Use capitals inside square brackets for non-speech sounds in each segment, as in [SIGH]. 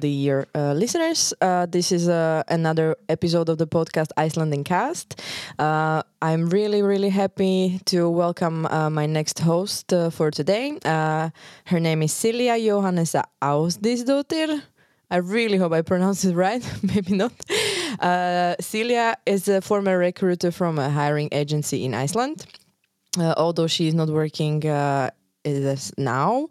The year uh, listeners. Uh, this is uh, another episode of the podcast Icelandic Cast. Uh, I'm really, really happy to welcome uh, my next host uh, for today. Her name is Silja Jóhannesar Ástudóttir. I really hope I pronounced it right. [LAUGHS] Maybe not. Silja is a former recruiter from a hiring agency in Iceland. Uh, although she is not working uh, is now.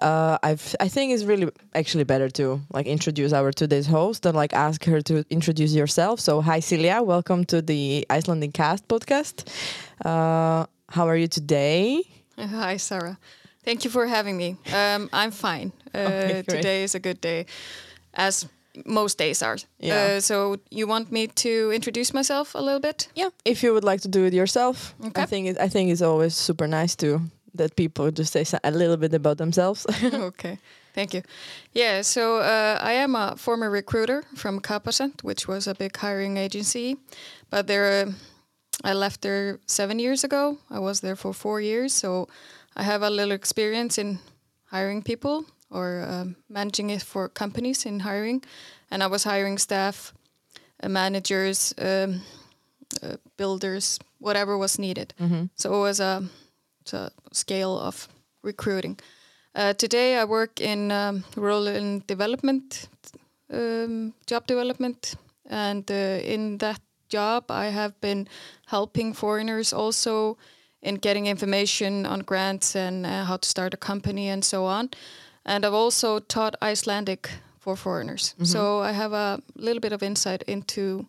Uh, I've I think it's really actually better to like introduce our today's host and like ask her to introduce yourself. So hi Silja, welcome to the Icelandic Cast podcast. Uh, how are you today? Hi, Sarah. Thank you for having me. Um, I'm fine. [LAUGHS] Uh, Okay, today is a good day, as most days are. Yeah. Uh, so you want me to introduce myself a little bit? Yeah, if you would like to do it yourself, Okay. I think it, I think it's always super nice to that people just say a little bit about themselves. [LAUGHS] okay. Thank you. Yeah, so uh, I am a former recruiter from Capacent, which was a big hiring agency, but there, uh, I left there seven years ago. I was there for four years, so I have a little experience in hiring people or um, managing it for companies in hiring, and I was hiring staff, uh, managers, um, uh, builders, whatever was needed. So it was a, scale of recruiting. Uh, today I work in um, role in development, um, job development, and uh, in that job I have been helping foreigners also in getting information on grants and uh, how to start a company and so on. And I've also taught Icelandic for foreigners, so I have a little bit of insight into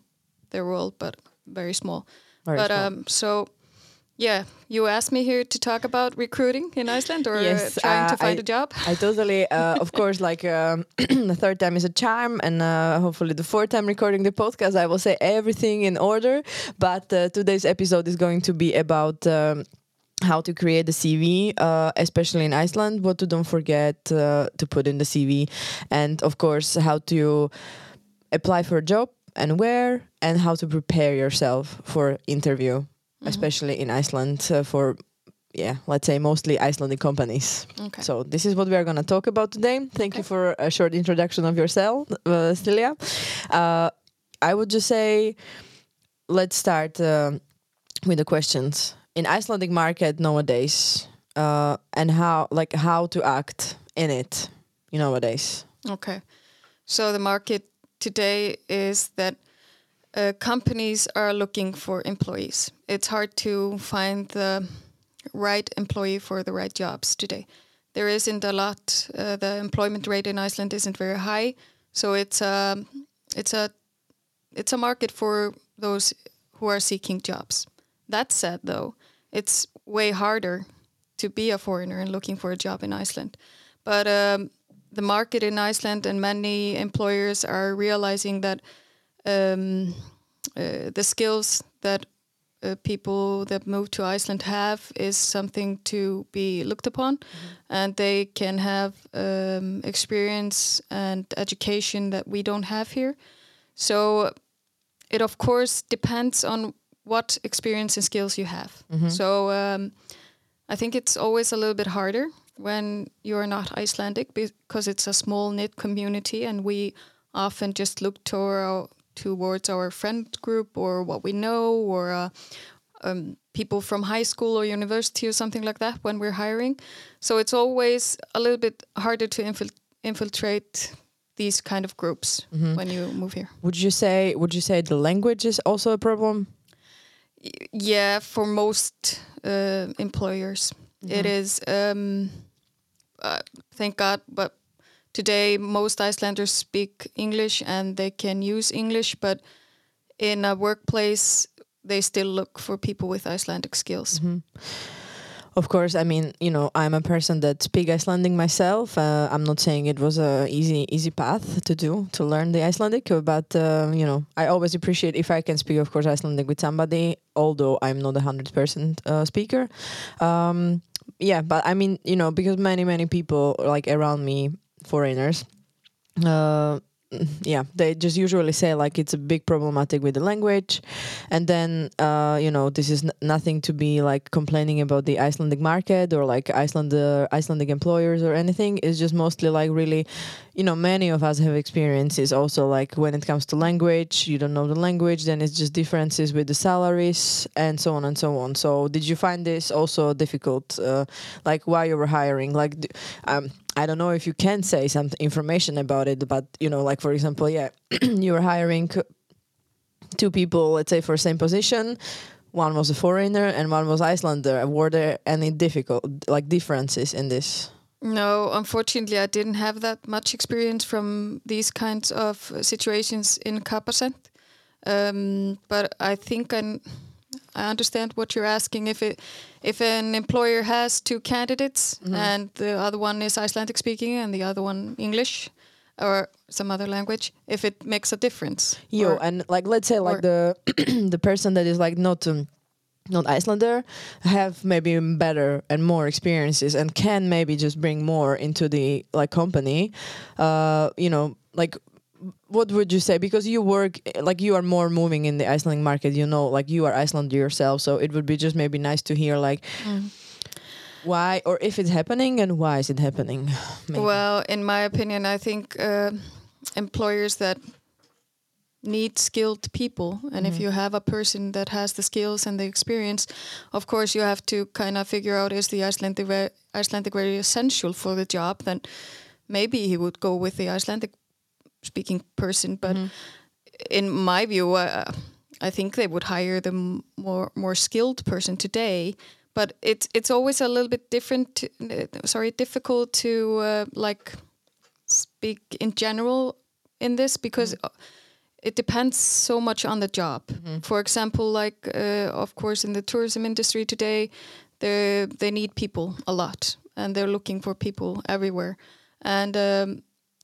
their world, but very small. Very but small. um, so yeah, you asked me here to talk about recruiting in Iceland or Yes, uh, trying uh, to find I- a job. [LAUGHS] I totally, uh, of course, like um, [CLEARS THROAT] the third time is a charm, and uh, hopefully the fourth time recording the podcast, I will say everything in order. But uh, today's episode is going to be about. Um, how to create a CV, uh, especially in Iceland, what to don't forget uh, to put in the CV, and of course, how to apply for a job and where, and how to prepare yourself for interview, especially in Iceland uh, for, yeah, let's say mostly Icelandic companies. Okay. So this is what we are going to talk about today. Thank you for a short introduction of yourself, uh, Silja. Uh, I would just say, let's start um with the questions in Icelandic market nowadays, uh, and how like how to act in it, you nowadays. Okay. So the market today is that uh, companies are looking for employees. It's hard to find the right employee for the right jobs today. There isn't a lot. Uh, the employment rate in Iceland isn't very high, so it's a it's a it's a market for those who are seeking jobs. That said, though, it's way harder to be a foreigner and looking for a job in Iceland. But um, the market in Iceland and many employers are realizing that um, uh, the skills that uh, people that move to Iceland have is something to be looked upon, and they can have um, experience and education that we don't have here. So it of course depends on what experience and skills you have. So um, I think it's always a little bit harder when you're not Icelandic because it's a small knit community and we often just look to our, towards our friend group or what we know or uh, um, people from high school or university or something like that when we're hiring. So it's always a little bit harder to infil- infiltrate these kind of groups when you move here. Would you say Would you say the language is also a problem? Yeah, for most uh, employers, it is. Um, uh, thank God, but today most Icelanders speak English and they can use English, but in a workplace, they still look for people with Icelandic skills. Of course, I mean, you know, I'm a person that speak Icelandic myself. Uh, I'm not saying it was a easy easy path to do to learn the Icelandic, but uh, you know, I always appreciate if I can speak, of course, Icelandic with somebody. Although I'm not a hundred percent uh, speaker, um, yeah. But I mean, you know, because many many people like around me, foreigners, uh, yeah, they just usually say like it's a big problematic with the language, and then uh, you know this is nothing to be like complaining about the Icelandic market or like Iceland uh, Icelandic employers or anything. It's just mostly like really, you know many of us have experiences also like when it comes to language you don't know the language then it's just differences with the salaries and so on and so on. So did you find this also difficult uh, like while you were hiring? Like um, i don't know if you can say some information about it but you know like for example yeah [CLEARS THROAT] you were hiring two people let's say for the same position. One was a foreigner and one was icelander. Were there any difficult like differences in this no, unfortunately, I didn't have that much experience from these kinds of situations in Capacent. Um, but I think I, I understand what you're asking. If it, if an employer has two candidates mm -hmm. and the other one is Icelandic speaking and the other one English, or some other language, if it makes a difference. Yeah, and like let's say like the [CLEARS THROAT] the person that is like not. Um, not Icelander have maybe better and more experiences and can maybe just bring more into the like company uh you know like what would you say because you work like you are more moving in the Icelandic market you know like you are Icelander yourself so it would be just maybe nice to hear like mm. why or if it's happening and why is it happening maybe. well in my opinion I think uh, employers that need skilled people. And mm-hmm. if you have a person that has the skills and the experience of course you have to kind of figure out is the Icelandic very, Icelandic very essential for the job? Then maybe he would go with the Icelandic speaking person. But mm-hmm. in my view uh, I think they would hire the more more skilled person today. But it's it's always a little bit different to, uh, sorry difficult to uh, like speak in general in this because mm-hmm it depends so much on the job. Mm-hmm. For example, like uh, of course in the tourism industry today, they they need people a lot, and they're looking for people everywhere. And um,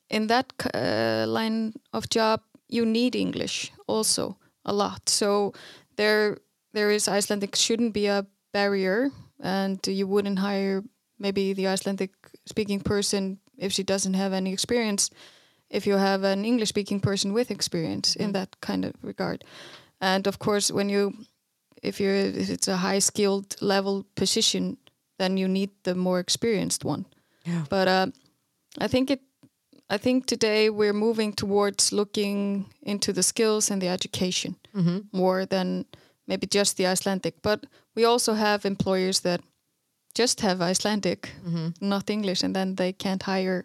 in that uh, line of job, you need English also a lot. So there there is Icelandic shouldn't be a barrier, and you wouldn't hire maybe the Icelandic speaking person if she doesn't have any experience if you have an English speaking person with experience mm. in that kind of regard. And of course, when you, if you, if it's a high skilled level position, then you need the more experienced one. Yeah. But uh, I think it, I think today we're moving towards looking into the skills and the education mm -hmm. more than maybe just the Icelandic. But we also have employers that just have Icelandic, mm -hmm. not English, and then they can't hire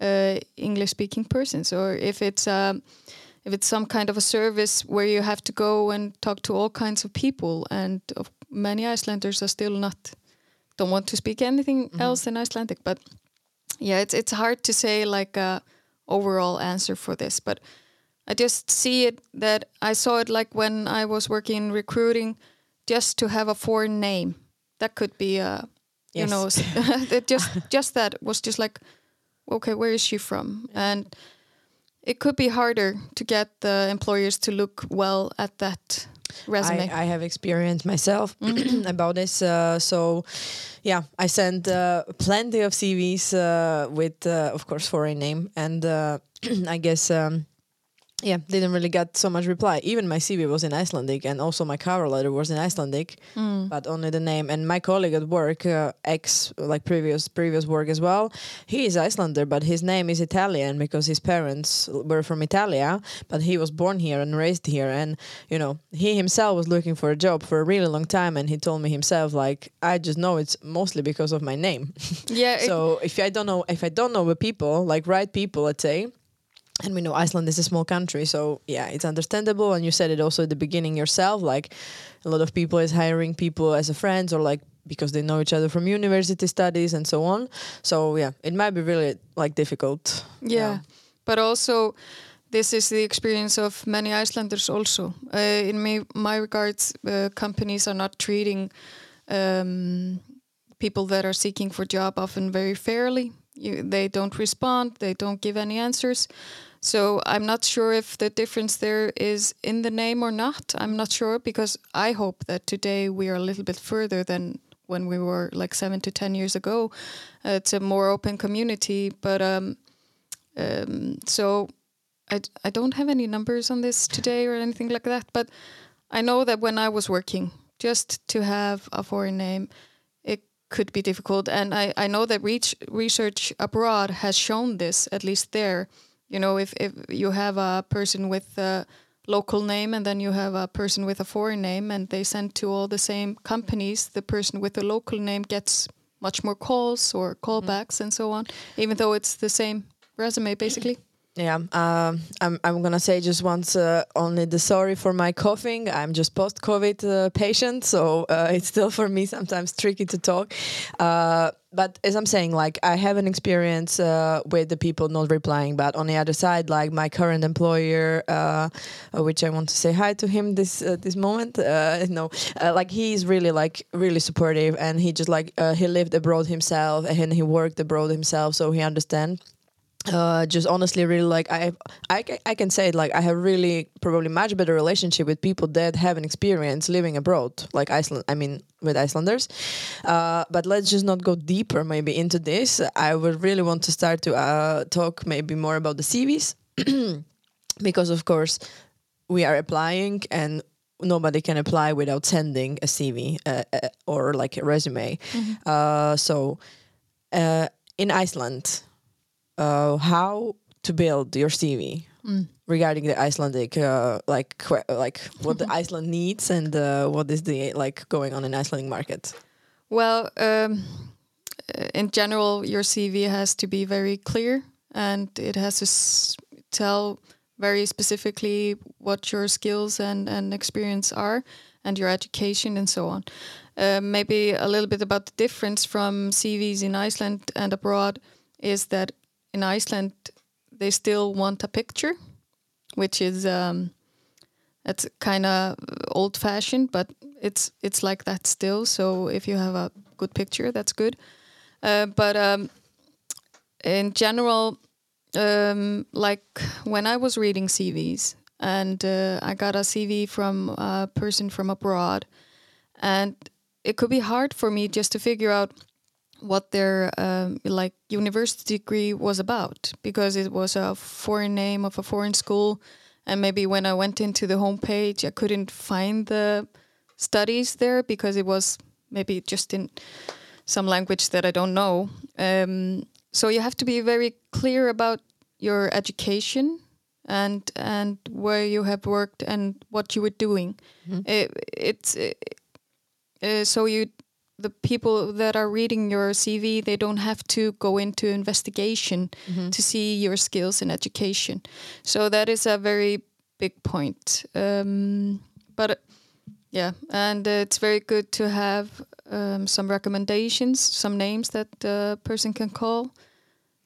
uh, English speaking persons or if it's um, if it's some kind of a service where you have to go and talk to all kinds of people and of many Icelanders are still not don't want to speak anything mm -hmm. else than Icelandic but yeah it's it's hard to say like a overall answer for this but I just see it that I saw it like when I was working in recruiting just to have a foreign name that could be a you yes. know [LAUGHS] [LAUGHS] just just that was just like okay, where is she from? And it could be harder to get the employers to look well at that resume. I, I have experience myself [CLEARS THROAT] mm-hmm. about this. Uh, so, yeah, I sent uh, plenty of CVs uh, with, uh, of course, foreign name, and uh, [CLEARS THROAT] I guess. Um, yeah, didn't really get so much reply. Even my CV was in Icelandic, and also my cover letter was in Icelandic, mm. but only the name. And my colleague at work, uh, ex like previous previous work as well, he is Icelander, but his name is Italian because his parents were from Italia, but he was born here and raised here. And you know, he himself was looking for a job for a really long time, and he told me himself like, I just know it's mostly because of my name. [LAUGHS] Yeah. so if I don't know if I don't know the people, like right people, let's say and we know Iceland is a small country, so yeah, it's understandable. And you said it also at the beginning yourself, like a lot of people is hiring people as a friends or like because they know each other from university studies and so on. So yeah, it might be really like difficult. Yeah, yeah. but also this is the experience of many Icelanders also. Uh, in my, my regards, uh, companies are not treating um, people that are seeking for job often very fairly. You, they don't respond, they don't give any answers. So I'm not sure if the difference there is in the name or not. I'm not sure because I hope that today we are a little bit further than when we were like seven to ten years ago. Uh, it's a more open community, but um, um, so I, I don't have any numbers on this today or anything like that. But I know that when I was working, just to have a foreign name, could be difficult. And I, I know that reach, research abroad has shown this, at least there. You know, if, if you have a person with a local name and then you have a person with a foreign name and they send to all the same companies, the person with the local name gets much more calls or callbacks mm. and so on, even though it's the same resume basically. Yeah, um, I'm. I'm gonna say just once uh, only the sorry for my coughing. I'm just post-COVID uh, patient, so uh, it's still for me sometimes tricky to talk. Uh, but as I'm saying, like I have an experience uh, with the people not replying. But on the other side, like my current employer, uh, which I want to say hi to him this this moment. [LAUGHS] no, like he's really like really supportive, and he just like he lived abroad himself, and he worked abroad himself, so he understands uh, just honestly really like I, I I can say it like I have really probably much better relationship with people that have an experience living abroad like Iceland I mean with Icelanders. Uh, but let's just not go deeper maybe into this. I would really want to start to uh, talk maybe more about the CVs [CLEARS THROAT] because of course we are applying and nobody can apply without sending a CV uh, uh, or like a resume. Mm-hmm. Uh, so in Iceland uh, how to build your CV mm. regarding the Icelandic, uh, like like what the [LAUGHS] Iceland needs and uh, what is the like going on in Icelandic market. Well, um, in general, your CV has to be very clear and it has to tell very specifically what your skills and, and experience are and your education and so on. Uh, maybe a little bit about the difference from CVs in Iceland and abroad is that in Iceland they still want a picture, which is um, it's kind of old fashioned, but it's it's like that still. So if you have a good picture, that's good. Uh, but um, in general, um, like when I was reading CVs, and uh, I got a CV from a person from abroad, and it could be hard for me just to figure out what their um, like university degree was about because it was a foreign name of a foreign school and maybe when I went into the homepage I couldn't find the studies there because it was maybe just in some language that I don't know um, so you have to be very clear about your education and and where you have worked and what you were doing mm -hmm. it, it's it, uh, so you the people that are reading your CV, they don't have to go into investigation mm-hmm. to see your skills in education. So that is a very big point. Um, but uh, yeah, and uh, it's very good to have um, some recommendations, some names that the person can call.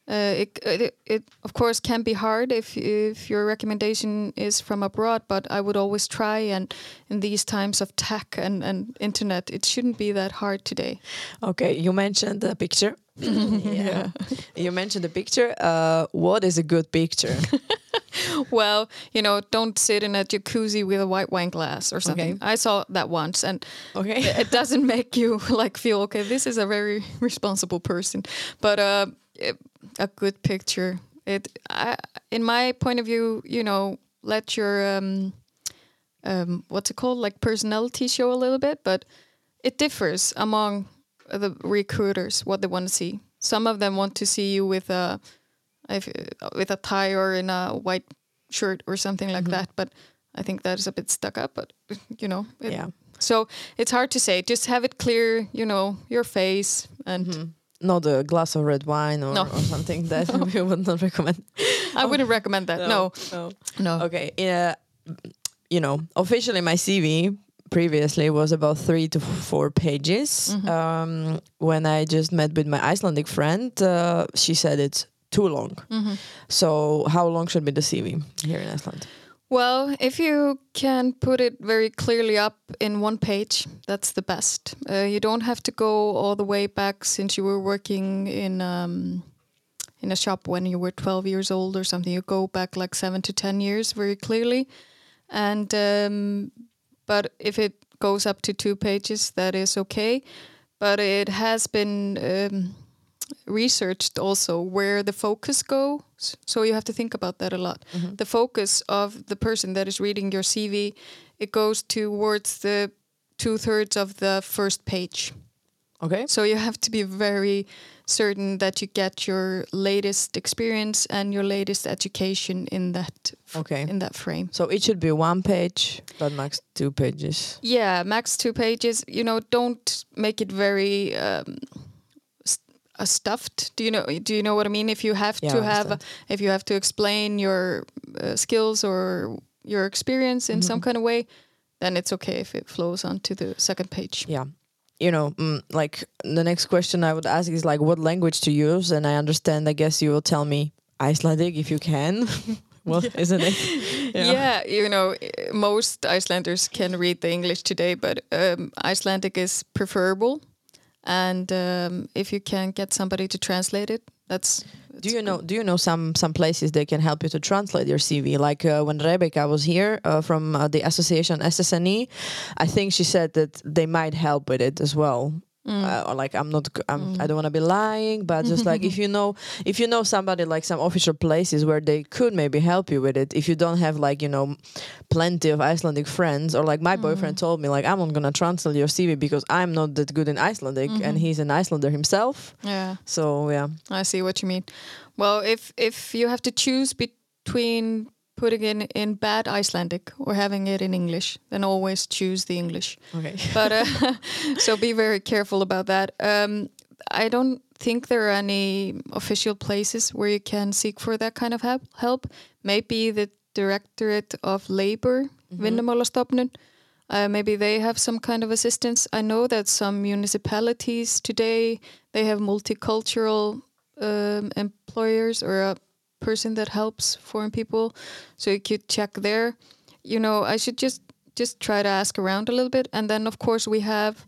Uh, it, it, it of course can be hard if if your recommendation is from abroad, but I would always try. And in these times of tech and, and internet, it shouldn't be that hard today. Okay, you mentioned the picture. [LAUGHS] yeah, you mentioned the picture. Uh, what is a good picture? [LAUGHS] well, you know, don't sit in a jacuzzi with a white wine glass or something. Okay. I saw that once, and okay, it doesn't [LAUGHS] make you like feel okay. This is a very responsible person, but uh, a good picture. It, I, in my point of view, you know, let your um, um, what's it called, like personality show a little bit, but it differs among the recruiters what they want to see. Some of them want to see you with a with a tie or in a white shirt or something like mm -hmm. that, but I think that is a bit stuck up. But [LAUGHS] you know, it, yeah. So it's hard to say. Just have it clear, you know, your face and. Mm -hmm not a glass of red wine or, no. or something that no. [LAUGHS] we would not recommend. I wouldn't recommend that. No. No. No. Okay. Yeah. You know, officially my CV previously was about three to four pages. Mm -hmm. um, when I just met with my Icelandic friend, uh, she said it's too long. Mm -hmm. So, how long should be the CV here in Iceland? Well, if you can put it very clearly up in one page, that's the best. Uh, you don't have to go all the way back since you were working in um, in a shop when you were 12 years old or something. You go back like seven to 10 years very clearly, and um, but if it goes up to two pages, that is okay. But it has been um, researched also where the focus goes. So you have to think about that a lot. Mm -hmm. The focus of the person that is reading your CV, it goes towards the two thirds of the first page. Okay. So you have to be very certain that you get your latest experience and your latest education in that Okay. in that frame. So it should be one page, but max two pages. Yeah, max two pages. You know, don't make it very um, uh, stuffed. Do you know? Do you know what I mean? If you have Yeah, to have, if you have to explain your uh, skills or your experience in Mm-hmm. some kind of way, then it's okay if it flows onto the second page. Yeah. You know, mm, like the next question I would ask is like what language to use, and I understand. I guess you will tell me Icelandic if you can. [LAUGHS] well, isn't it? [LAUGHS] Yeah. you know, most Icelanders can read the English today, but um, Icelandic is preferable. And um, if you can get somebody to translate it, that's. Do you know? Do you know some some places they can help you to translate your CV? Like uh, when Rebecca was here uh, from uh, the association SSNE, i think she said that they might help with it as well. Mm. Uh, or like I'm not, I'm, mm. I don't want to be lying, but just like if [LAUGHS] you know, if you know somebody like some official places where they could maybe help you with it. If you don't have like you know, plenty of Icelandic friends, or like my mm. boyfriend told me, like I'm not gonna translate your CV because I'm not that good in Icelandic, and mm-hmm. he's an Icelander himself. Yeah. So yeah, I see what you mean. Well, if if you have to choose between putting it in bad Icelandic or having it in English, then always choose the English. okay. [LAUGHS] But uh, [LAUGHS] so be very careful about that. Um, I don't think there are any official places where you can seek for that kind of help. help. Maybe the Directorate of Labor, mm Uh, maybe they have some kind of assistance. I know that some municipalities today they have multicultural um, employers or a person that helps foreign people, so you could check there. You know, I should just just try to ask around a little bit, and then of course we have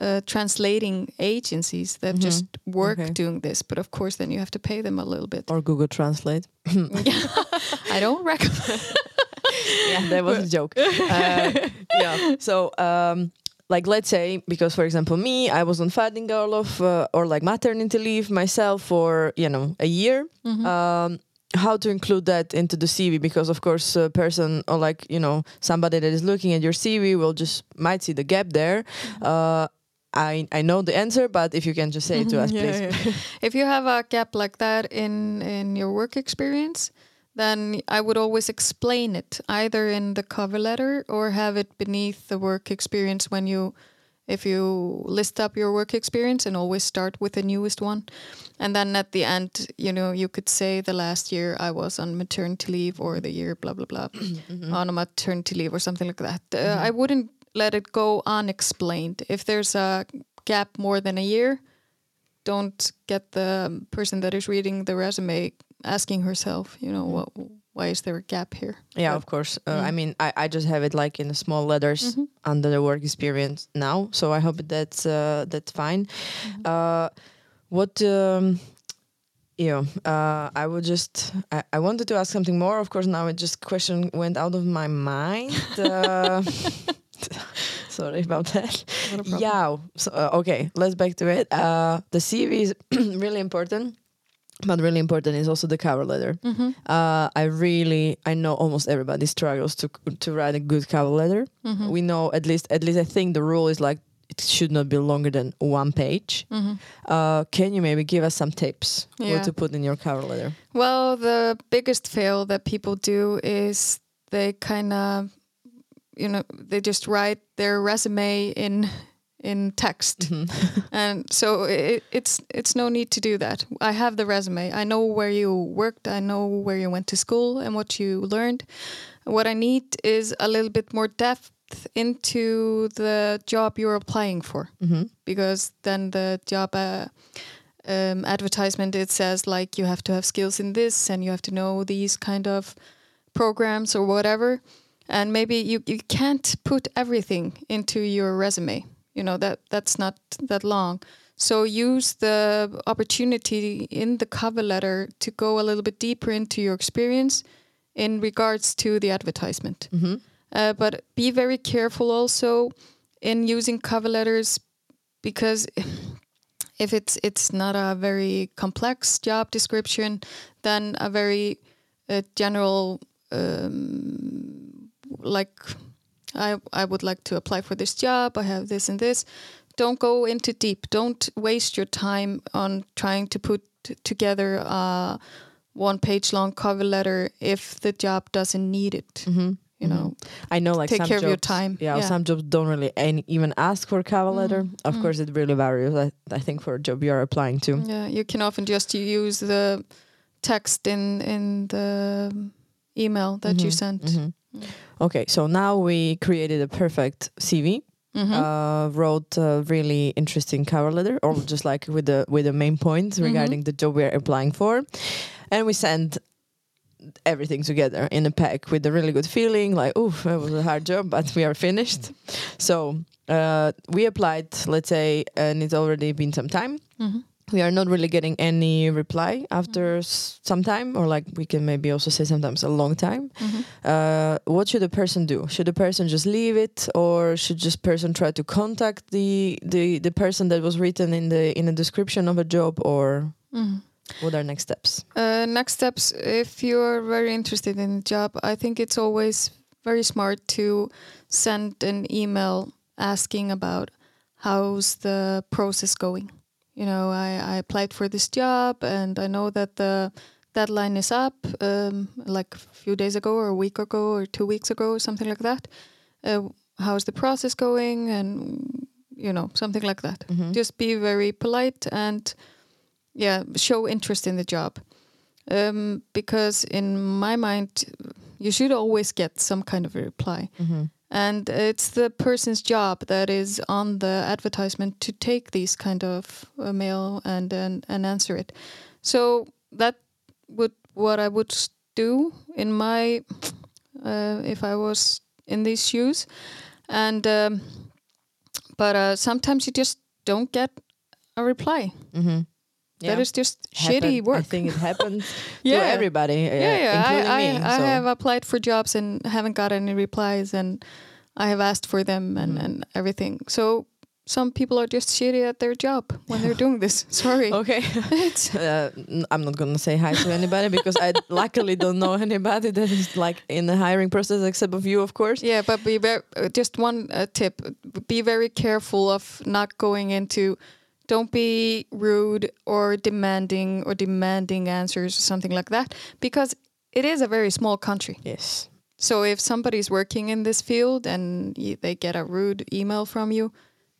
uh, translating agencies that just work Okay. doing this. But of course, then you have to pay them a little bit. or Google Translate. [LAUGHS] [LAUGHS] I don't recommend. yeah, that was a joke. [LAUGHS] Uh, yeah. So, um, like, let's say, because for example, me, I was on Fæðingarorlof uh, or like maternity leave myself for you know a year. Um, how to include that into the CV? Because of course, a person or like you know somebody that is looking at your CV will just might see the gap there. Uh, I I know the answer, but if you can just say it to us, please. [LAUGHS] if you have a gap like that in in your work experience, then I would always explain it either in the cover letter or have it beneath the work experience when you if you list up your work experience and always start with the newest one. And then at the end, you know, you could say the last year I was on maternity leave or the year blah blah blah [CLEARS THROAT] on a maternity leave or something like that. Uh, I wouldn't let it go unexplained. If there's a gap more than a year, don't get the person that is reading the resume asking herself, you know, what, why is there a gap here? Yeah, But- of course. Uh, I mean, I, I just have it like in small letters under the work experience now, so I hope that's uh, that's fine. Uh, what? Um, yeah, uh, I would just. I, I wanted to ask something more. Of course, now it just question went out of my mind. Uh, [LAUGHS] [LAUGHS] sorry about that. Yeah. So, uh, okay, let's back to it. Uh, the CV is [CLEARS THROAT] really important. But really important is also the cover letter. Uh, I really, I know almost everybody struggles to to write a good cover letter. We know at least, at least I think the rule is like it should not be longer than one page. Uh, can you maybe give us some tips Yeah. what to put in your cover letter? Well, the biggest fail that people do is they kind of, you know, they just write their resume in in text, [LAUGHS] and so it, it's it's no need to do that. I have the resume. I know where you worked. I know where you went to school and what you learned. What I need is a little bit more depth into the job you're applying for, because then the job. Uh, um, advertisement it says like you have to have skills in this and you have to know these kind of programs or whatever and maybe you, you can't put everything into your resume you know that that's not that long. So use the opportunity in the cover letter to go a little bit deeper into your experience in regards to the advertisement. Uh, but be very careful also in using cover letters because [SIGHS] if it's it's not a very complex job description, then a very uh, general um, like I I would like to apply for this job. I have this and this. don't go into deep. Don't waste your time on trying to put together a one page long cover letter if the job doesn't need it. Mm-hmm. You mm-hmm. know, I know, like Take some care of your time. Yeah, Yeah. some jobs don't really any, even ask for a cover mm, letter. Of mm. course, it really varies. I, I think for a job you are applying to. yeah, you can often just use the text in in the email that you mm-hmm. sent. Mhm. Okay, so now we created a perfect CV. Mhm. Uh, wrote a really interesting cover letter, or just like with the with the main points regarding the job we're applying for, and we sent everything together in a pack with a really good feeling. Like, oh, that was a hard job, but we are finished. So uh, we applied, let's say, and it's already been some time. Mhm. We are not really getting any reply after s- some time, or like we can maybe also say sometimes a long time. Mhm. Uh, what should a person do? Should a person just leave it, or should just person try to contact the the the person that was written in the in the description of a job, or Mhm. what are next steps? Uh, next steps, if you're very interested in the job, I think it's always very smart to send an email asking about how's the process going. You know, I, I applied for this job and I know that the deadline is up um, like a few days ago or a week ago or two weeks ago or something like that. Uh, how's the process going? And, you know, something like that. Just be very polite and yeah show interest in the job um, because in my mind you should always get some kind of a reply and it's the person's job that is on the advertisement to take these kind of uh, mail and, and and answer it. So that would what i would do in my uh, if i was in these shoes. And um, but uh, sometimes you just don't get a reply. Mm-hmm. That is just shitty work. I think it happens [LAUGHS] Yeah. to everybody, uh, yeah, yeah. including I, I, me. I so- have applied for jobs and haven't got any replies, and I have asked for them and, Mm. and everything. So some people are just shitty at their job when they're [LAUGHS] doing this. Sorry. Okay. [LAUGHS] Uh, I'm not gonna say hi to anybody because I luckily don't know anybody that is like in the hiring process except of you, of course. yeah, but be very. Uh, just one uh, tip: be very careful of not going into. Don't be rude or demanding or demanding answers or something like that, because it is a very small country. Yes. So if somebody's working in this field and y- they get a rude email from you,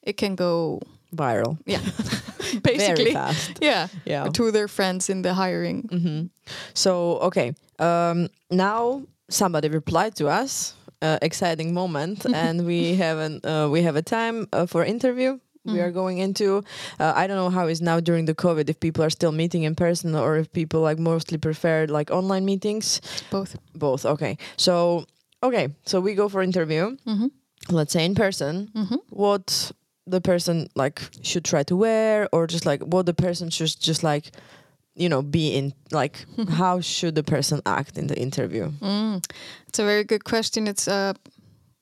it can go Viral. yeah, [LAUGHS] [LAUGHS] Very basically fast. yeah Yeah. to their friends in the hiring. hmm So okay, um, now somebody replied to us. Uh, exciting moment, [LAUGHS] and we have an uh, we have a time uh, for interview. We are going into. Uh, I don't know how it's now during the COVID. If people are still meeting in person, or if people like mostly prefer like online meetings. Both. Both. Okay. So okay. So we go for interview. Mhm. Let's say in person. Mhm. What the person like should try to wear, or just like what the person should just like, you know, be in. Like [LAUGHS] how should the person act in the interview? Mm. It's a very good question. It's uh,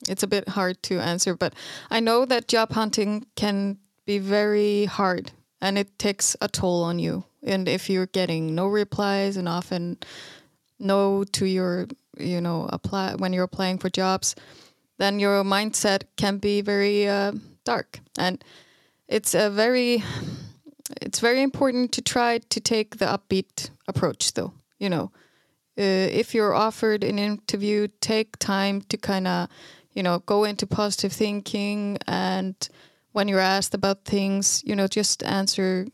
it's a bit hard to answer, but I know that job hunting can be very hard and it takes a toll on you. And if you're getting no replies and often no to your, you know, apply when you're applying for jobs, then your mindset can be very uh, dark. And it's a very, it's very important to try to take the upbeat approach, though. You know, uh, if you're offered an interview, take time to kind of, you know, go into positive thinking. And when you're asked about things, you know, just answer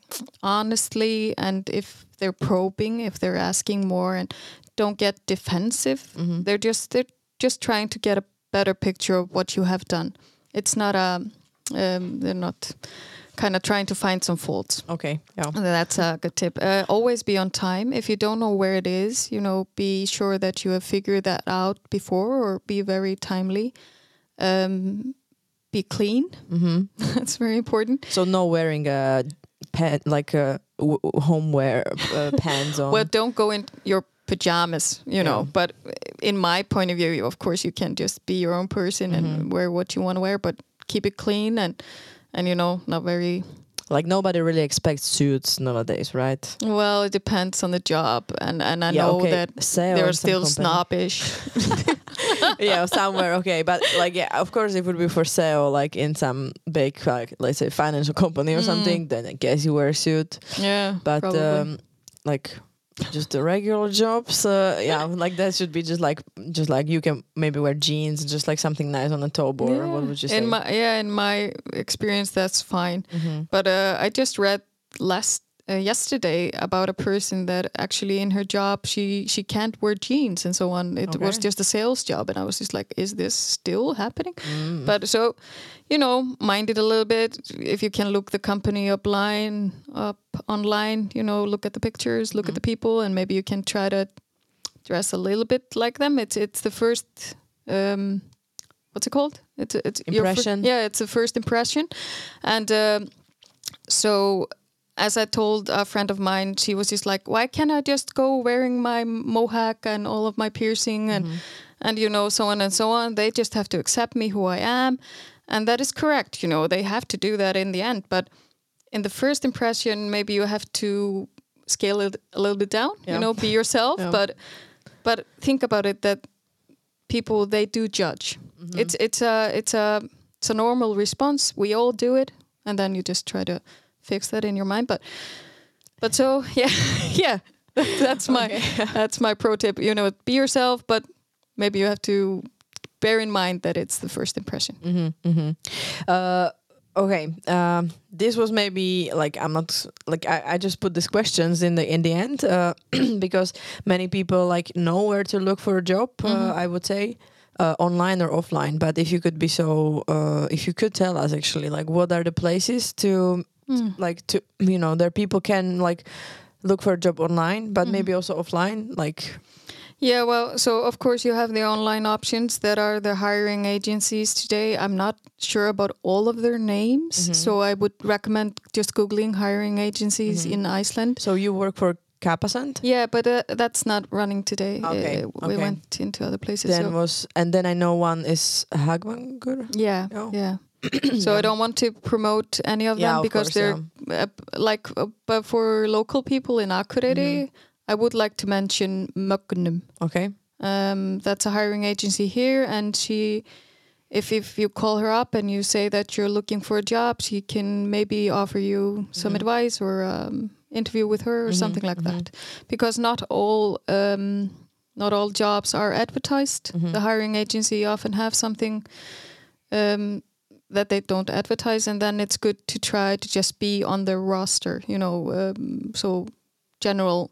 honestly. And if they're probing, if they're asking more, and don't get defensive. They're just they're just trying to get a better picture of what you have done. It's not a um, they're not kind of trying to find some faults. Okay. Yeah. That's a good tip. Uh, always be on time. If you don't know where it is, you know, be sure that you have figured that out before or be very timely. Um, be clean. Mm-hmm. [LAUGHS] That's very important. So no wearing a pant like a w- homeware uh, [LAUGHS] pants on. Well, don't go in your pajamas, you know. Yeah. But in my point of view, of course, you can just be your own person and wear what you want to wear, but keep it clean and and you know, not very like nobody really expects suits nowadays, right? well. It depends on the job, and and I Yeah, know okay. that Say they're still company. snobbish. [LAUGHS] yeah, somewhere okay, but like yeah, of course, if it would be for sale, like in some big, like let's say financial company or Mm. something, then I guess you wear a suit. Yeah, But probably. um, like just the regular jobs, uh, yeah, like that should be just like just like you can maybe wear jeans, just like something nice on the top, or what would you say? In my yeah, in my experience, that's fine. Mhm. But uh, I just read last uh, yesterday about a person that actually in her job she she can't wear jeans and so on. It was just a sales job, and I was just like, is this still happening? Mm. But so, you know, mind it a little bit. If you can look the company up line up online, you know, look at the pictures, look at the people, and maybe you can try to dress a little bit like them. It's it's the first. Um, what's it called? It's it's your fir- Impression. yeah, it's a first impression, and um, so as I told a friend of mine, she was just like, "Why can't I just go wearing my mohawk and all of my piercing and and you know so on and so on? They just have to accept me who I am." And that is correct, you know, they have to do that in the end. But in the first impression, maybe you have to scale it a little bit down, Yeah. you know, be yourself. Yeah. But but think about it that people they do judge. Mm-hmm. It's it's a it's a it's a normal response. We all do it, and then you just try to fix that in your mind. But but so [LAUGHS] yeah yeah that's my that's my pro tip. You know, be yourself, but maybe you have to bear in mind that it's the first impression. hmm hmm Uh, okay. Um, this was maybe like I'm not like I, I just put these questions in the in the end uh, [CLEARS THROAT] because many people like know where to look for a job. Uh, I would say. Uh, online or offline, but if you could be so, uh, if you could tell us actually, like, what are the places to, like, to, you know, their people can like look for a job online, but maybe also offline, like, Yeah, well, so of course you have the online options that are the hiring agencies today. I'm not sure about all of their names, so I would recommend just googling hiring agencies in Iceland. so you work for Capacent. Yeah, but uh, that's not running today. Okay, Uh, we okay. went into other places. Then so- was, and then I know one is Hagvangur. yeah, No. yeah. [CLEARS THROAT] so I don't want to promote any of Yeah, them of because course, they're uh, like, uh, but for local people in Akureyri, Mm-hmm. I would like to mention Mögnum. Okay. Um, that's a hiring agency here, and she, if if you call her up and you say that you're looking for a job, she can maybe offer you some advice or um, interview with her or something like that. Because not all um, not all jobs are advertised. The hiring agency often have something um, that they don't advertise, and then it's good to try to just be on their roster. You know, um, so general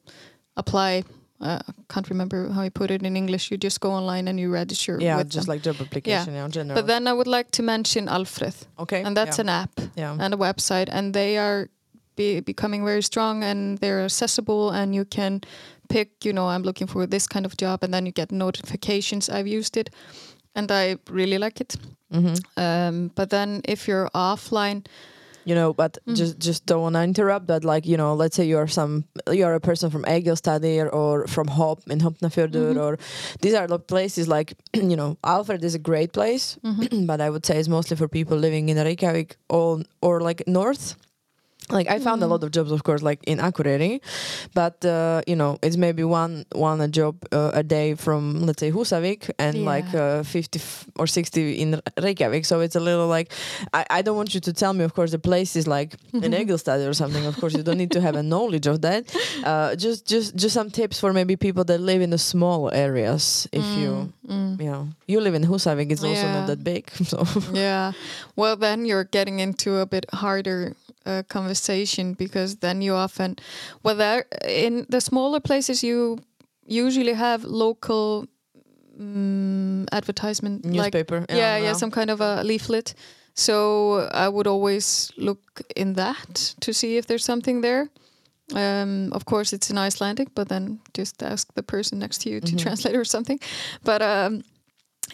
apply. Uh, I can't remember how you put it in English. You just go online and you register. Yeah, with just them. like job application yeah. in general. But then I would like to mention Alfred, okay, and that's yeah. an app yeah. and a website, and they are be, becoming very strong and they're accessible, and you can pick. You know, I'm looking for this kind of job, and then you get notifications. I've used it, and I really like it. Hmm Um, but then if you're offline, You know, but Mm. just just don't want to interrupt. But like you know, let's say you're some you're a person from Egilsstadir or from Höfn in Hornafjörður Mhm. or these are the places like [CLEARS THROAT] you know Alfred is a great place, Mm-hmm. [CLEARS THROAT] but I would say it's mostly for people living in Reykjavik or or like north. Like I found a Mm. lot of jobs, of course, like in Akureyri, but uh, you know it's maybe one one a job uh, a day from let's say Husavik and like uh, fifty f- or sixty in Reykjavik. So it's a little like I, I don't want you to tell me, of course, the place is like in [LAUGHS] Egilstad or something. Of course, you don't need to have a knowledge of that. Uh, just just just some tips for maybe people that live in the small areas. If you Mm. you know you live in Husavik, it's also Yeah. not that big. [LAUGHS] So yeah. Well, then you're getting into a bit harder uh, conversation because then you often, well, there in the smaller places you usually have local um, advertisement, like newspaper. yeah, yeah, some kind of a leaflet. So I would always look in that to see if there's something there. Um, of course, it's in Icelandic, but then just ask the person next to you to Mhm. translate or something. But um,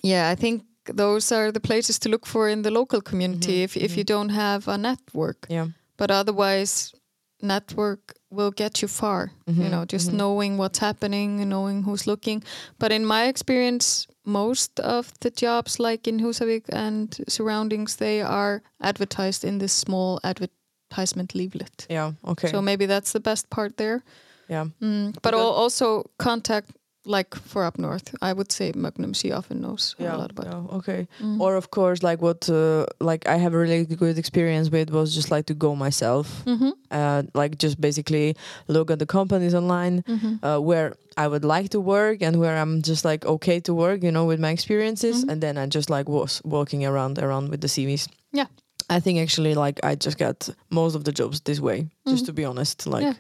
yeah, I think those are the places to look for in the local community Mhm, if if you don't have a network. yeah. But otherwise, network will get you far. You Mhm, know, just mhm. knowing what's happening and knowing who's looking. But in my experience, most of the jobs, like in Husavik and surroundings, they are advertised in this small advertisement leaflet. Yeah. Okay. So maybe that's the best part there. yeah. Mm, but al- also contact like for up north, I would say Magnum she often knows a lot about. yeah, okay. Mhm. Or of course, like what uh, like I have a really good experience with was just like to go myself, Mhm. uh, like just basically look at the companies online Mhm. uh, where I would like to work and where I'm just like okay to work, you know, with my experiences, Mhm. and then I just like was walking around around with the CVs. Yeah. I think actually like I just got most of the jobs this way, just Mhm. to be honest. Like,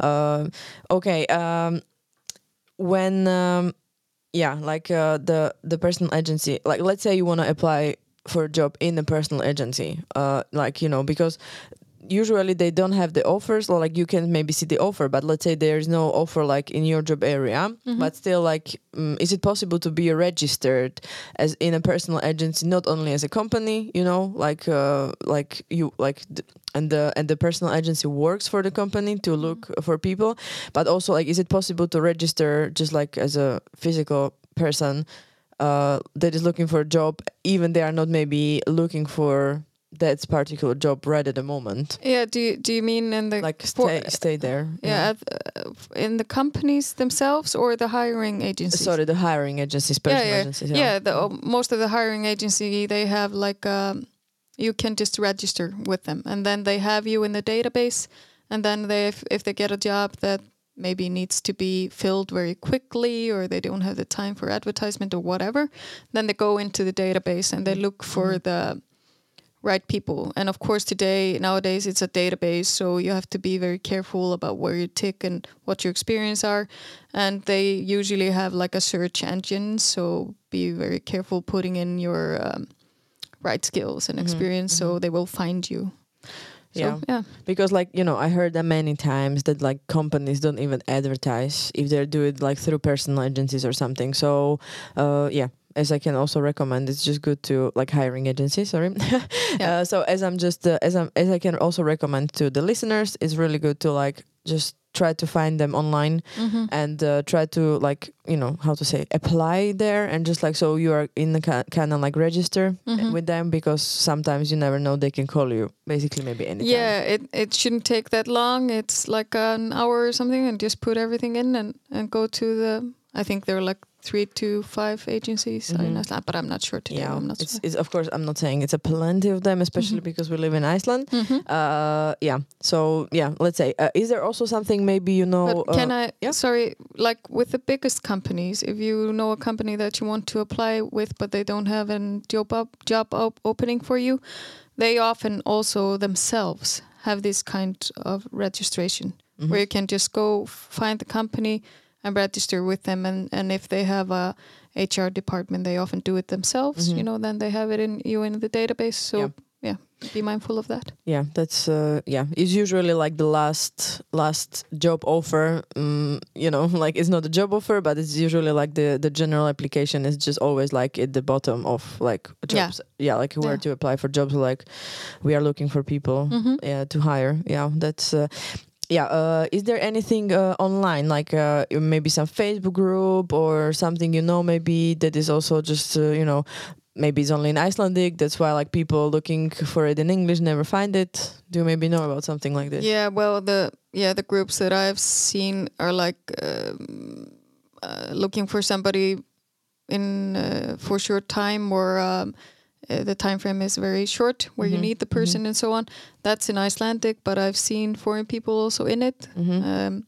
uh, okay, um, when um, yeah, like uh, the the personal agency, like let's say you want to apply for a job in a personal agency, uh, like you know because usually they don't have the offers or like you can maybe see the offer but let's say there's no offer like in your job area Mhm. but still like um, is it possible to be registered as in a personal agency not only as a company you know like uh, like you like th- and the and the personal agency works for the company to look for people but also like is it possible to register just like as a physical person uh, that is looking for a job even they are not maybe looking for that particular job right at the moment Yeah. Do you, do you mean in the like stay stay there yeah, at, uh, in the companies themselves or the hiring agencies? sorry the hiring agencies yeah, yeah, agencies yeah. the, uh, most of the hiring agency they have like um, you can just register with them, and then they have you in the database, and then they if, if they get a job that maybe needs to be filled very quickly or they don't have the time for advertisement or whatever, then they go into the database and they look for the right people. And of course, today nowadays it's a database, so you have to be very careful about where you tick and what your experience are. And they usually have like a search engine, so be very careful putting in your um, right skills and Mhm, experience, so they will find you. So, Yeah. yeah. because like you know i heard that many times that like companies don't even advertise if they do it like through personal agencies or something so uh yeah as i can also recommend it's just good to like hiring agencies sorry [LAUGHS] Yeah. uh, so as i'm just uh, as i'm as i can also recommend to the listeners it's really good to like just try to find them online Mm-hmm. and uh, try to like you know how to say apply there and just like so you are in the ki- kind of like register Mhm. with them because sometimes you never know they can call you basically maybe anytime Yeah, it, it shouldn't take that long. It's like an hour or something, and just put everything in and, and go to the. I think they're like three to five agencies in Mhm. Iceland, but I'm not sure today. yeah I'm not it's, sure. it's of course i'm not saying it's a plenty of them especially Mhm. because we live in iceland Mhm. uh yeah so yeah let's say uh, is there also something maybe you know But can uh, I? yeah. Sorry, like with the biggest companies, if you know a company that you want to apply with, but they don't have a job up, job op- opening for you, they often also themselves have this kind of registration where you can just go f- find the company and register with them, and and if they have a HR department, they often do it themselves. Mhm. You know, then they have it in you in the database. So Yeah. yeah, be mindful of that. yeah that's uh yeah it's usually like the last last job offer um, you know [LAUGHS] like it's not a job offer but it's usually like the the general application is just always like at the bottom of like Yeah. jobs yeah, like where Yeah. to apply for jobs like we are looking for people Mm-hmm. yeah to hire yeah that's uh, yeah uh, is there anything uh, online? Like uh, maybe some facebook group or something you know maybe that is also just uh, you know maybe it's only in icelandic that's why like people looking for it in english never find it. Do you maybe know about something like this? Yeah, well, the yeah the groups that I've seen are like um, uh, looking for somebody in uh, for short time or um, uh, the time frame is very short where you Mhm, need the person and so on. That's in Icelandic, but I've seen foreign people also in it. Mhm. Um,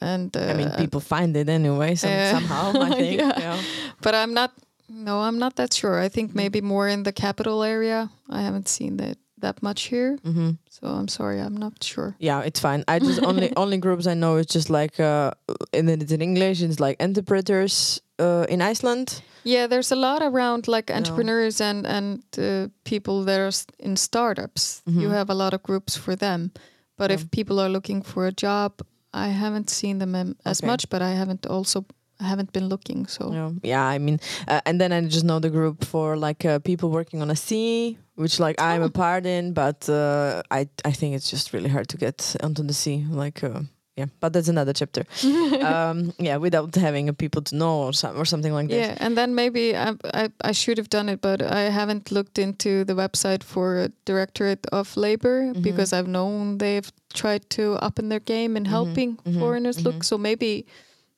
and uh, i mean people find it anyway uh, somehow i [LAUGHS] think yeah. yeah. but I'm not. No, I'm not that sure. I think maybe more in the capital area. I haven't seen that that much here, hmm so I'm sorry. I'm not sure. yeah it's fine i just only [LAUGHS] only groups i know is just like uh and then it's in english it's like interpreters uh in iceland Yeah, there's a lot around like Yeah. entrepreneurs and and uh, people that are in startups. You Mhm. have a lot of groups for them. But if people are looking for a job, I haven't seen them as Okay. much. But I haven't also I haven't been looking. So Yeah, yeah. I mean, uh, and then I just know the group for like uh, people working on a sea, which like I'm a Oh. part in, but uh, I I think it's just really hard to get onto the sea. Like, uh, yeah, but that's another chapter. [LAUGHS] um, yeah, without having people to know or some or something like this. yeah, and then maybe I, I I should have done it, but I haven't looked into the website for Directorate of Labor Mhm. because I've known they've tried to up in their game in Mhm, helping mhm, foreigners mhm. look. So maybe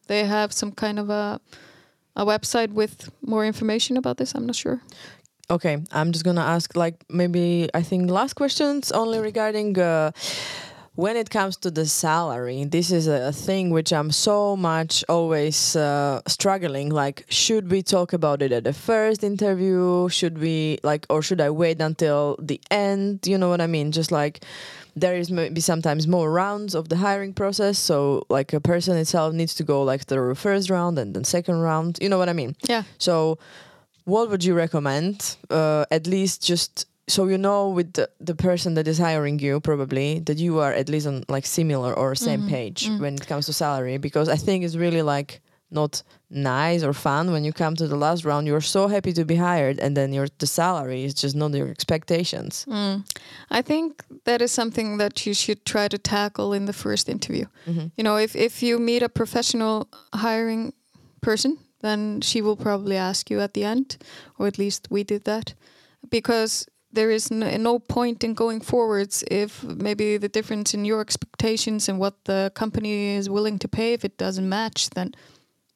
they have some kind of a a website with more information about this. I'm not sure. Okay, I'm just gonna ask like maybe I think last questions only regarding uh, when it comes to the salary. This is a, thing which I'm so much always uh, struggling. Like, should we talk about it at the first interview? Should we like, or should I wait until the end? You know what I mean? Just like there is maybe sometimes more rounds of the hiring process so like a person itself needs to go like the first round and then second round you know what i mean Yeah. so what would you recommend uh, at least just so you know with the, the person that is hiring you probably that you are at least on like similar or same Mhm. page Mm. when it comes to salary because i think it's really like not nice or fun when you come to the last round you're so happy to be hired and then your the salary is just not your expectations Mm. I think that is something that you should try to tackle in the first interview. Mhm. You know, if if you meet a professional hiring person, then she will probably ask you at the end, or at least we did that, because there is no, no point in going forwards if maybe the difference in your expectations and what the company is willing to pay if it doesn't match, then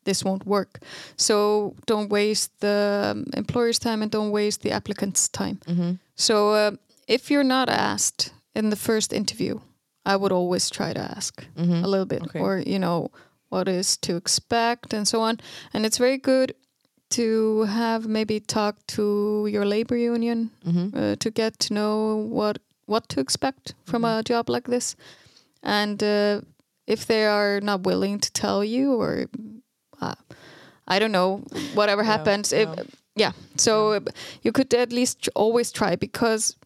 this won't work. So don't waste the um, employer's time and don't waste the applicant's time. mm-hmm. So uh, if you're not asked in the first interview, I would always try to ask Mm-hmm. a little bit, Okay. or you know what is to expect and so on. And it's very good to have maybe talk to your labor union Mm-hmm. uh, to get to know what what to expect from a job like this, and uh, if they are not willing to tell you or uh, I don't know whatever happens. If, yeah. yeah, so uh, you could at least always try because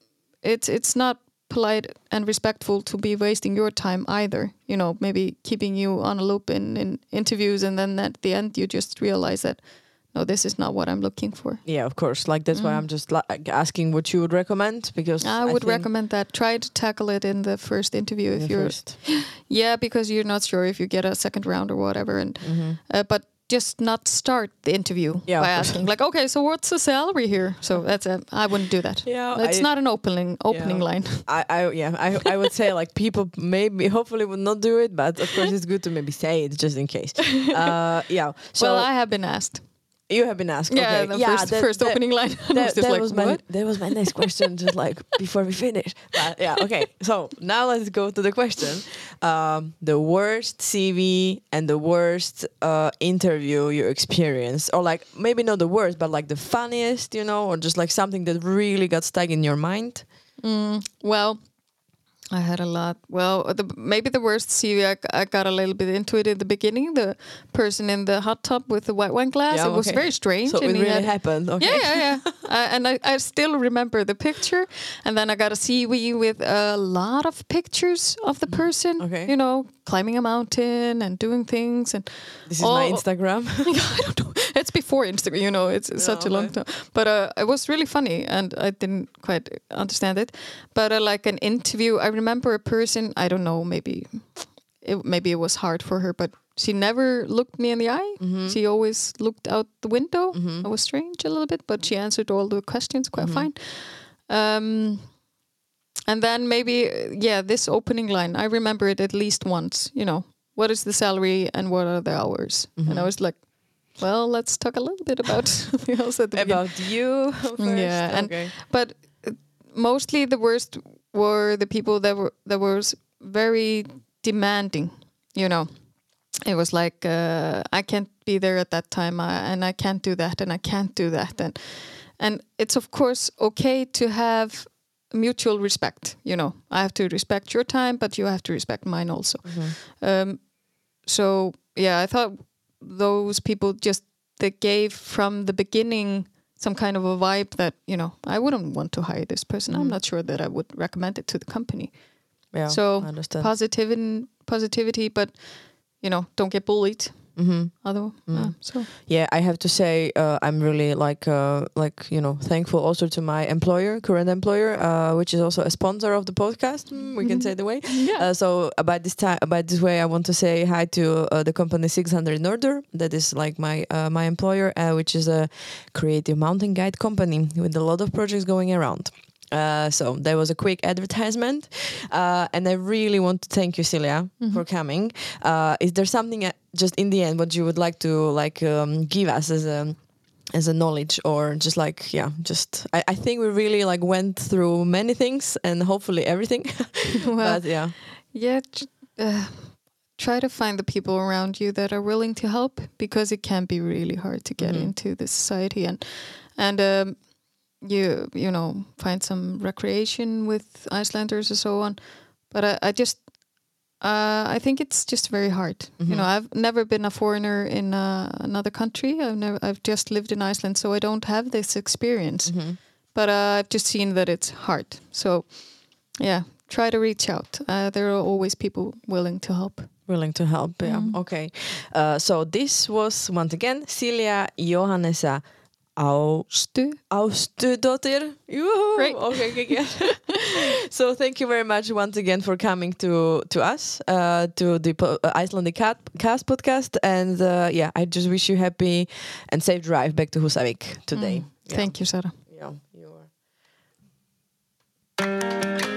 it's it's not polite and respectful to be wasting your time either. You know, maybe keeping you on a loop in, in interviews and then at the end you just realize that no, this is not what I'm looking for. Yeah, of course. Like that's why Mm. I'm just like asking what you would recommend because I would think recommend that. Try to tackle it in the first interview if the you're first. [LAUGHS] yeah, because you're not sure if you get a second round or whatever, and Mhm. uh, but just not start the interview Yeah, by asking like, okay, so what's the salary here? So [LAUGHS] that's it i wouldn't do that. Yeah, It's I, not an opening opening Yeah. line. [LAUGHS] I, I yeah, I, I would say like people maybe hopefully would not do it, but of course it's good to maybe say it just in case. Uh, yeah. So well, I have been asked. You have been asked. Yeah, okay. the yeah, first that- first that- opening line. [LAUGHS] That, was just that like, was my what? that was my next question. Just [LAUGHS] like before we finish, but yeah, okay. So now let's go to the question: um, the worst CV and the worst uh, interview you experienced, or like maybe not the worst, but like the funniest, you know, or just like something that really got stuck in your mind. Mm, well, I had a lot. Well, the, maybe the worst CV, I, I got a little bit into it in the beginning. The person in the hot tub with the white wine glass, Yeah, it was okay. very strange. So it really had- happened. Okay. Yeah, yeah, yeah. [LAUGHS] uh, and I, I still remember the picture. And then I got a CV with a lot of pictures of the person. Okay. You know, climbing a mountain and doing things. And This is my. Instagram. [LAUGHS] I don't know. It's before Instagram, you know, it's such a long time. But uh, it was really funny and I didn't quite understand it. But uh, like an interview, I remember a person, I don't know, maybe it, maybe it was hard for her, but she never looked me in the eye. Mhm. She always looked out the window. Mhm. It was strange a little bit, but she answered all the questions quite Mhm. fine. Um, and then maybe, uh, yeah, this opening line, I remember it at least once. You know, what is the salary and what are the hours? And I Mhm. was like, well, let's talk a little bit about something else at the beginning. About you [LAUGHS] first. Yeah, and- But uh, mostly the worst were the people that were that was very demanding. You know, it was like uh, I can't be there at that time, uh, and I can't do that, and I can't do that, and and it's of course okay to have mutual respect. You know, I have to respect your time, but you have to respect mine also. Mhm. Um, so yeah, I thought those people just they gave from the beginning some kind of a vibe that you know I wouldn't want to hire this person. I'm Mhm. not sure that I would recommend it to the company. Yeah. So. Positivity, positivity, but you know, don't get bullied. Hmm Other, Mm. uh, so Yeah, I have to say uh, I'm really like uh, like you know thankful also to my employer, current employer, uh, which is also a sponsor of the podcast. Mm, we can say the way. [LAUGHS] yeah, Uh, so about this time, about this way, I want to say hi to uh, the company 600 Norder. That is like my uh, my employer, uh, which is a creative mountain guide company with a lot of projects going around. Uh, so there was a quick advertisement, uh, and I really want to thank you, Silja, for coming. Uh, is there something uh, just in the end what you would like to like um, give us as a as a knowledge or just like yeah just I, I think we really like went through many things and hopefully everything [LAUGHS] [LAUGHS] well, but yeah yeah. Uh, try to find the people around you that are willing to help because it can be really hard to get Mhm. into this society and and um, you you know find some recreation with Icelanders or so on. But I, I just uh, I think it's just very hard. Mhm. You know, I've never been a foreigner in uh, another country. I've never I've just lived in Iceland, so I don't have this experience. Mhm. But uh, I've just seen that it's hard. So yeah, try to reach out. Uh, there are always people willing to help. willing to help yeah Mhm. okay uh, so this was once again Silja Jóhannesar Ástu Ástu daughter Great. okay, okay, okay. so thank you very much once again for coming to to us uh, to the po- uh, Icelandic Cat Cast podcast and uh, yeah I just wish you happy and safe drive back to Husavik today mm. yeah. thank you Sarah yeah you are